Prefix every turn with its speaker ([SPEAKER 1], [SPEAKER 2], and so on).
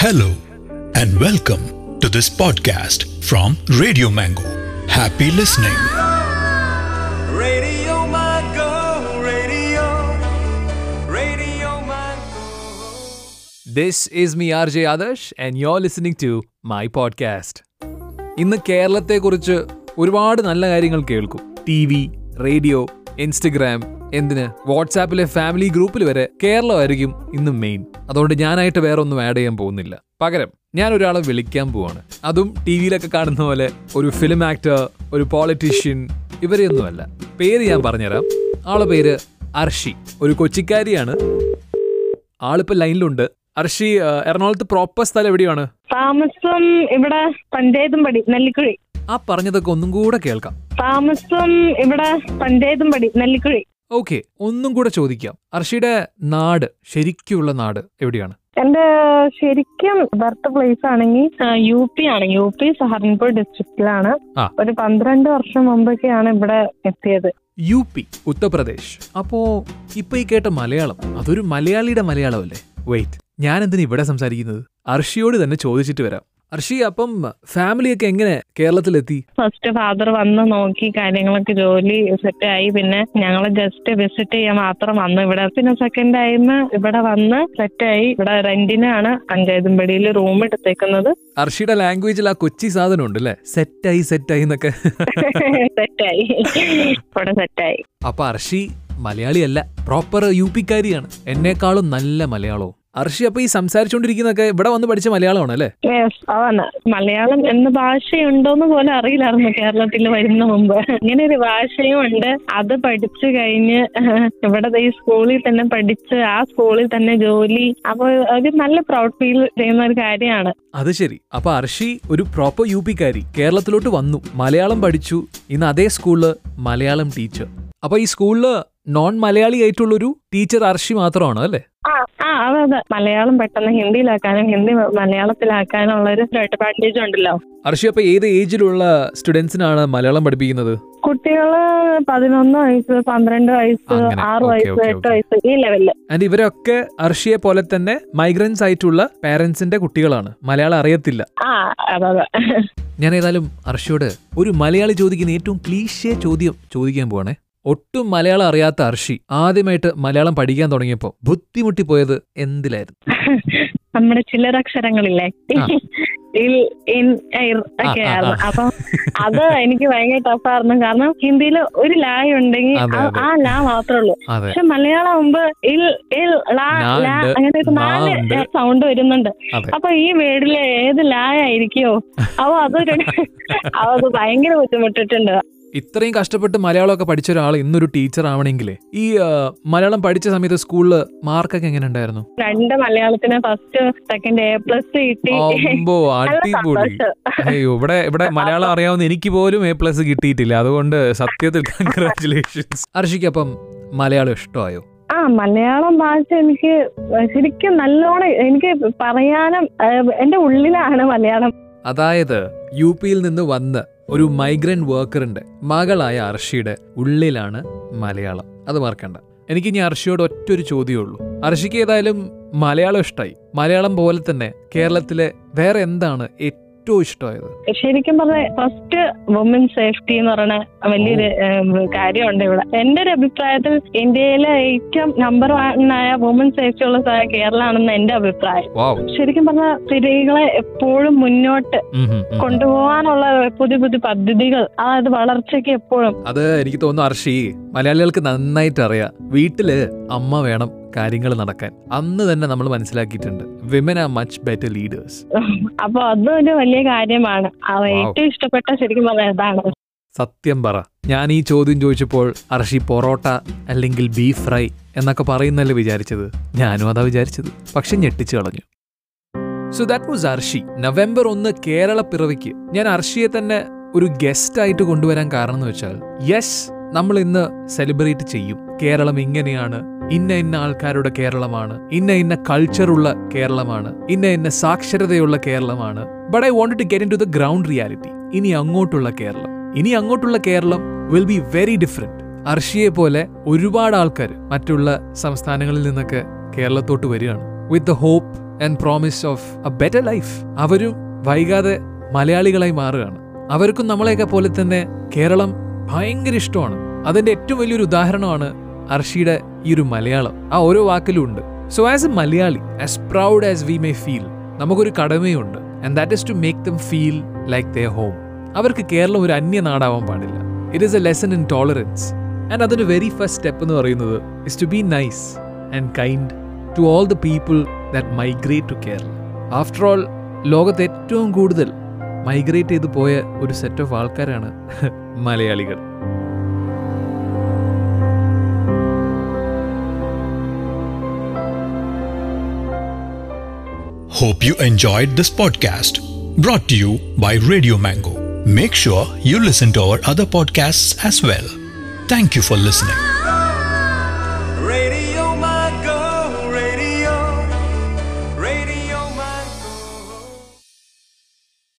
[SPEAKER 1] Hello and welcome to this podcast from Radio Mango. Happy listening.
[SPEAKER 2] Radio Mango, Radio, Radio Mango.
[SPEAKER 3] This is me R J Adarsh and you are listening to my podcast ഇന്ന് കേരളത്തെക്കുറിച്ച് ഒരുപാട് നല്ല കാര്യങ്ങൾ കേൾക്കും T V radio Instagram എന്തിന് വാട്സാപ്പിലെ family ഗ്രൂപ്പിൽ വരെ കേരളമായിരിക്കും ഇന്ന് മെയിൻ അതുകൊണ്ട് ഞാനായിട്ട് വേറെ ഒന്നും ആഡ് ചെയ്യാൻ പോകുന്നില്ല. പകരം ഞാൻ ഒരാളെ വിളിക്കാൻ പോവാണ്. അതും ടി വിയിലൊക്കെ കാണുന്ന പോലെ ഒരു ഫിലിം ആക്ടർ ഒരു പോളിറ്റീഷ്യൻ ഇവരെയൊന്നുമല്ല. പേര് ഞാൻ പറഞ്ഞുതരാം. ആളെ പേര് അർഷി. ഒരു കൊച്ചിക്കാരിയാണ്. ആളിപ്പോ ലൈനിലുണ്ട്. അർഷി എറണാകുളത്ത് പ്രോപ്പർ സ്ഥലം എവിടെയാണ്?
[SPEAKER 4] താമസം ഇവിടെ പഞ്ചായത്തും പടി നെല്ലിക്കുഴി.
[SPEAKER 3] ആ പറഞ്ഞതൊക്കെ ഒന്നും കൂടെ കേൾക്കാം.
[SPEAKER 4] താമസം ഇവിടെ പഞ്ചായത്തും പടി നെല്ലിക്കുഴി.
[SPEAKER 3] ഓക്കെ ഒന്നും കൂടെ ചോദിക്കാം. അർഷിയുടെ നാട് ശരിക്കുള്ള നാട് എവിടെയാണ്?
[SPEAKER 4] എന്റെ ശരിക്കും ബർത്ത് പ്ലേസ് ആണെങ്കിൽ യു പി ആണ്. യു പി സഹറൻപൂർ ഡിസ്ട്രിക്റ്റിലാണ്. ഒരു പന്ത്രണ്ട് വർഷം മുമ്പൊക്കെയാണ് ഇവിടെ എത്തിയത്.
[SPEAKER 3] U P Uttar Pradesh. അപ്പോ ഇപ്പൊ ഈ കേട്ട മലയാളം അതൊരു മലയാളിയുടെ മലയാളം അല്ലേ വെയിറ്റ് ഞാൻ എന്തിനാ ഇവിടെ സംസാരിക്കുന്നത്? അർഷിയോട് തന്നെ ചോദിച്ചിട്ട് വരാം. അർഷി അപ്പം ഫാമിലിയൊക്കെ എങ്ങനെ കേരളത്തിലെത്തി?
[SPEAKER 4] ഫസ്റ്റ് ഫാദർ വന്ന് നോക്കി കാര്യങ്ങളൊക്കെ ജോലി സെറ്റ് ആയി. പിന്നെ ഞങ്ങൾ ജസ്റ്റ് വിസിറ്റ് ചെയ്യാൻ മാത്രം വന്നു. ഇവിടെ പിന്നെ സെക്കൻഡ് ടൈം ഇവിടെ വന്ന് സെറ്റ് ആയി. ഇവിടെ റെന്റിനാണ് പഞ്ചായത്തുംപടിയിൽ റൂം എടുത്തേക്കുന്നത്.
[SPEAKER 3] അർഷിയുടെ ലാംഗ്വേജിൽ ആ കൊച്ചി സാധനം ഉണ്ട് അല്ലേ സെറ്റായി സെറ്റായി എന്നൊക്കെ.
[SPEAKER 4] സെറ്റായി ഇവിടെ സെറ്റായി
[SPEAKER 3] അപ്പൊ അർഷി മലയാളിയല്ല പ്രോപ്പർ യു പിക്കാരിയാണ് എന്നെക്കാളും നല്ല മലയാളവും. അർഷി അപ്പൊ ഈ സംസാരിച്ചോണ്ടിരിക്കുന്നൊക്കെ ഇവിടെ വന്ന് പഠിച്ച മലയാളമാണ് അല്ലേ
[SPEAKER 4] അതാണ്. മലയാളം എന്ന ഭാഷയുണ്ടോന്ന് പോലെ അറിയില്ലായിരുന്നു കേരളത്തിൽ വരുന്ന മുമ്പ്. ഇങ്ങനെ ഒരു ഭാഷയും ഉണ്ട്. അത് പഠിച്ചു കഴിഞ്ഞ് ഇവിടെ ഈ സ്കൂളിൽ തന്നെ പഠിച്ച് ആ സ്കൂളിൽ തന്നെ ജോലി. അപ്പൊ ഒരു നല്ല പ്രൗഡ് ഫീൽ ചെയ്യുന്ന ഒരു കാര്യമാണ്.
[SPEAKER 3] അത് ശരി. അപ്പൊ അർഷി ഒരു പ്രോപ്പർ യു പിക്കാരി കേരളത്തിലോട്ട് വന്നു. മലയാളം പഠിച്ചു. ഇന്ന് അതേ സ്കൂളിൽ മലയാളം ടീച്ചർ അപ്പൊ ഈ സ്കൂളിൽ നോൺ മലയാളി ആയിട്ടുള്ളൊരു ടീച്ചർ അർഷി മാത്രമാണ് അല്ലേ?
[SPEAKER 4] ആ അതെ അതെ. മലയാളം പെട്ടെന്ന് ഹിന്ദിയിലാക്കാനും ഹിന്ദി മലയാളത്തിലാക്കാനുള്ള ഒരു അഡ്വാന്റേജ് ഉണ്ടല്ലോ.
[SPEAKER 3] അർഷി അപ്പൊ ഏത് ഏജിലുള്ള സ്റ്റുഡൻസിനാണ് മലയാളം പഠിപ്പിക്കുന്നത്?
[SPEAKER 4] കുട്ടികൾ പതിനൊന്ന് വയസ്സ് പന്ത്രണ്ട് വയസ്സ്
[SPEAKER 3] അങ്ങനെ.
[SPEAKER 4] ആറ് വയസ്സ് എട്ട്. വയസ്സ് ഈ ലെവലിൽ
[SPEAKER 3] ആൻഡ് ഇവരൊക്കെ അർഷിയെ പോലെ തന്നെ മൈഗ്രൻസ് ആയിട്ടുള്ള പാരന്റ്സിന്റെ കുട്ടികളാണ്. മലയാളം അറിയത്തില്ല.
[SPEAKER 4] ആ അതെ അതെ.
[SPEAKER 3] ഞാൻ ഏതായാലും അർഷിയോട് ഒരു മലയാളി ചോദിക്കുന്ന ഏറ്റവും ക്ലീശേ ചോദ്യം ചോദിക്കാൻ പോവാണേ. ഒട്ടും മലയാളം അറിയാത്ത അർഷി ആദ്യമായിട്ട് മലയാളം പഠിക്കാൻ തുടങ്ങിയപ്പോൾ ബുദ്ധിമുട്ടി പോയത് എന്തിലായിരുന്നു?
[SPEAKER 4] നമ്മുടെ ചില്ലറക്ഷരങ്ങളില്ലേ? അക്ഷരങ്ങളില്ലേ ഒക്കെ ആയിരുന്നു. അപ്പൊ അത് എനിക്ക് ഭയങ്കര ടഫായിരുന്നു. കാരണം ഹിന്ദിയിൽ ഒരു ലായ ഉണ്ടെങ്കിൽ ആ- ലാ മാത്രമേ ഉള്ളൂ. പക്ഷെ മലയാളം ആകുമ്പോ ഇൽ ഇൽ ലാ ലാ അങ്ങനെ നാല് സൗണ്ട് വരുന്നുണ്ട്. അപ്പൊ ഈ വേർഡിൽ ഏത് ലാ ആയിരിക്കോ? അപ്പൊ അതൊരു അത് ഭയങ്കര ബുദ്ധിമുട്ടിട്ടുണ്ട്.
[SPEAKER 3] ഇത്രയും കഷ്ടപ്പെട്ട് മലയാളമൊക്കെ പഠിച്ച ഒരാൾ ഇന്നൊരു ടീച്ചർ ആവണമെങ്കിൽ ഈ മലയാളം പഠിച്ച സമയത്ത് സ്കൂളിൽ മാർക്കൊക്കെ എങ്ങനെ ഉണ്ടായിരുന്നു?
[SPEAKER 4] രണ്ട് മലയാളത്തിന് ഫസ്റ്റ് സെക്കൻഡ് എ പ്ലസ് കിട്ടി.
[SPEAKER 3] അമ്പോ അടിപൊളി. അയ്യോ ഇവിടെ ഇവിടെ മലയാളം അറിയാവുന്ന എനിക്ക് പോലും എ പ്ലസ് കിട്ടിയിട്ടില്ല. അതുകൊണ്ട് സത്യത്തിൽ കൺഗ്രാറ്റുലേഷൻസ് അർഷിക്ക് അപ്പം മലയാളം ഇഷ്ടമായോ?
[SPEAKER 4] ആ മലയാളം ഭാഷ എനിക്ക് ശരിക്കും നല്ലോണം എനിക്ക് പറയാനും എന്റെ ഉള്ളിലാണ് മലയാളം.
[SPEAKER 3] അതായത് യു പിയിൽ നിന്ന് വന്ന് ഒരു മൈഗ്രന്റ് വർക്കറിന്റെ മകളായ അർഷിയുടെ ഉള്ളിലാണ് മലയാളം. അത് മറക്കണ്ട. എനിക്ക് ഇനി അർഷിയോട് ഒറ്റൊരു ചോദ്യമേ ഉള്ളൂ. അർഷിക്ക് ഏതായാലും മലയാളം ഇഷ്ടമായി മലയാളം പോലെ തന്നെ കേരളത്തിലെ വേറെ എന്താണ് ഏറ്റവും ഇഷ്ടമായത്?
[SPEAKER 4] ശരിക്കും പറഞ്ഞ ഫസ്റ്റ് വുമൻ സേഫ്റ്റി എന്ന് പറയുന്ന വലിയൊരു കാര്യമുണ്ട് ഇവിടെ. എന്റെ ഒരു അഭിപ്രായത്തിൽ ഇന്ത്യയിലെ ഏറ്റവും നമ്പർ വൺ ആയ വുമൻ സേഫ്റ്റി ഉള്ള സ്ഥലം കേരളമാണെന്ന് എന്റെ അഭിപ്രായം. ശരിക്കും പറഞ്ഞ സ്ത്രീകളെ എപ്പോഴും മുന്നോട്ട്. കൊണ്ടുപോകാനുള്ള പുതിയ പുതിയ പദ്ധതികൾ അതായത് വളർച്ചയ്ക്ക് എപ്പോഴും.
[SPEAKER 3] അത് എനിക്ക് തോന്നുന്നു അർഷി മലയാളികൾക്ക് നന്നായിട്ട് അറിയാം വീട്ടിൽ അമ്മ വേണം കാര്യങ്ങൾ നടക്കാൻ. അന്ന് തന്നെ നമ്മൾ മനസ്സിലാക്കിയിട്ടുണ്ട് women are much better leaders
[SPEAKER 4] അപ്പൊ ഒരു വലിയ കാര്യമാണ്. ഏറ്റവും ഇഷ്ടപ്പെട്ട ശരിക്കും പറഞ്ഞതാണ്
[SPEAKER 3] സത്യം പറ. ഞാൻ ഈ ചോദ്യം ചോദിച്ചപ്പോൾ അർഷി പൊറോട്ട അല്ലെങ്കിൽ ബീഫ് ഫ്രൈ എന്നൊക്കെ പറയുന്നല്ലേ വിചാരിച്ചത്? ഞാനും അതാ വിചാരിച്ചത്. പക്ഷെ ഞെട്ടിച്ചു കളഞ്ഞു. So that was Arshi. November ഒന്ന് കേരള പിറവിക്ക് ഞാൻ അർഷിയെ തന്നെ ഒരു ഗസ്റ്റ് ആയിട്ട് കൊണ്ടുവരാൻ കാരണം എന്ന് വെച്ചാൽ യെസ് നമ്മൾ ഇന്ന് സെലിബ്രേറ്റ് ചെയ്യും. കേരളം ഇങ്ങനെയാണ് ഇന്ന ഇന്ന ആൾക്കാരുടെ കേരളമാണ് ഇന്ന ഇന്ന കൾച്ചറുള്ള കേരളമാണ് ഇന്ന ഇന്ന സാക്ഷരതയുള്ള കേരളമാണ്. But I want to get into the ground reality ഇനി അങ്ങോട്ടുള്ള കേരളം. ഇനി അങ്ങോട്ടുള്ള Kerala will be very different അർഷിയെ പോലെ ഒരുപാട് ആൾക്കാർ മറ്റുള്ള സംസ്ഥാനങ്ങളിൽ നിന്നൊക്കെ കേരളത്തോട്ട് വരികയാണ്. With the hope and promise of a better life അവരും വൈകാതെ മലയാളികളായി മാറുകയാണ്. അവർക്കും നമ്മളെയൊക്കെ പോലെ തന്നെ കേരളം ഭയങ്കര ഇഷ്ടമാണ്. അതിന്റെ ഏറ്റവും വലിയൊരു ഉദാഹരണമാണ് അർഷിയുടെ ഈ ഒരു മലയാളം. ആ ഓരോ വാക്കിലും ഉണ്ട്. So as a Malayali as proud as we may feel നമുക്കൊരു കടമയുണ്ട്. And that is to make them feel like the home അവർക്ക് കേരളം ഒരു അന്യ നാടാവാൻ പാടില്ല. It is a lesson in tolerance and അതിന്റെ വെരി ഫസ്റ്റ് സ്റ്റെപ്പ് എന്ന് പറയുന്നത് is to be nice and kind to all the people that migrate to Kerala after all ലോകത്ത് ഏറ്റവും കൂടുതൽ മൈഗ്രേറ്റ് ചെയ്ത് പോയ ഒരു സെറ്റ് ഓഫ് ആൾക്കാരാണ് മലയാളികൾ.
[SPEAKER 1] Hope you enjoyed this podcast brought to you by Radio Mango. Make sure you listen to our other podcasts as well. Thank you for listening.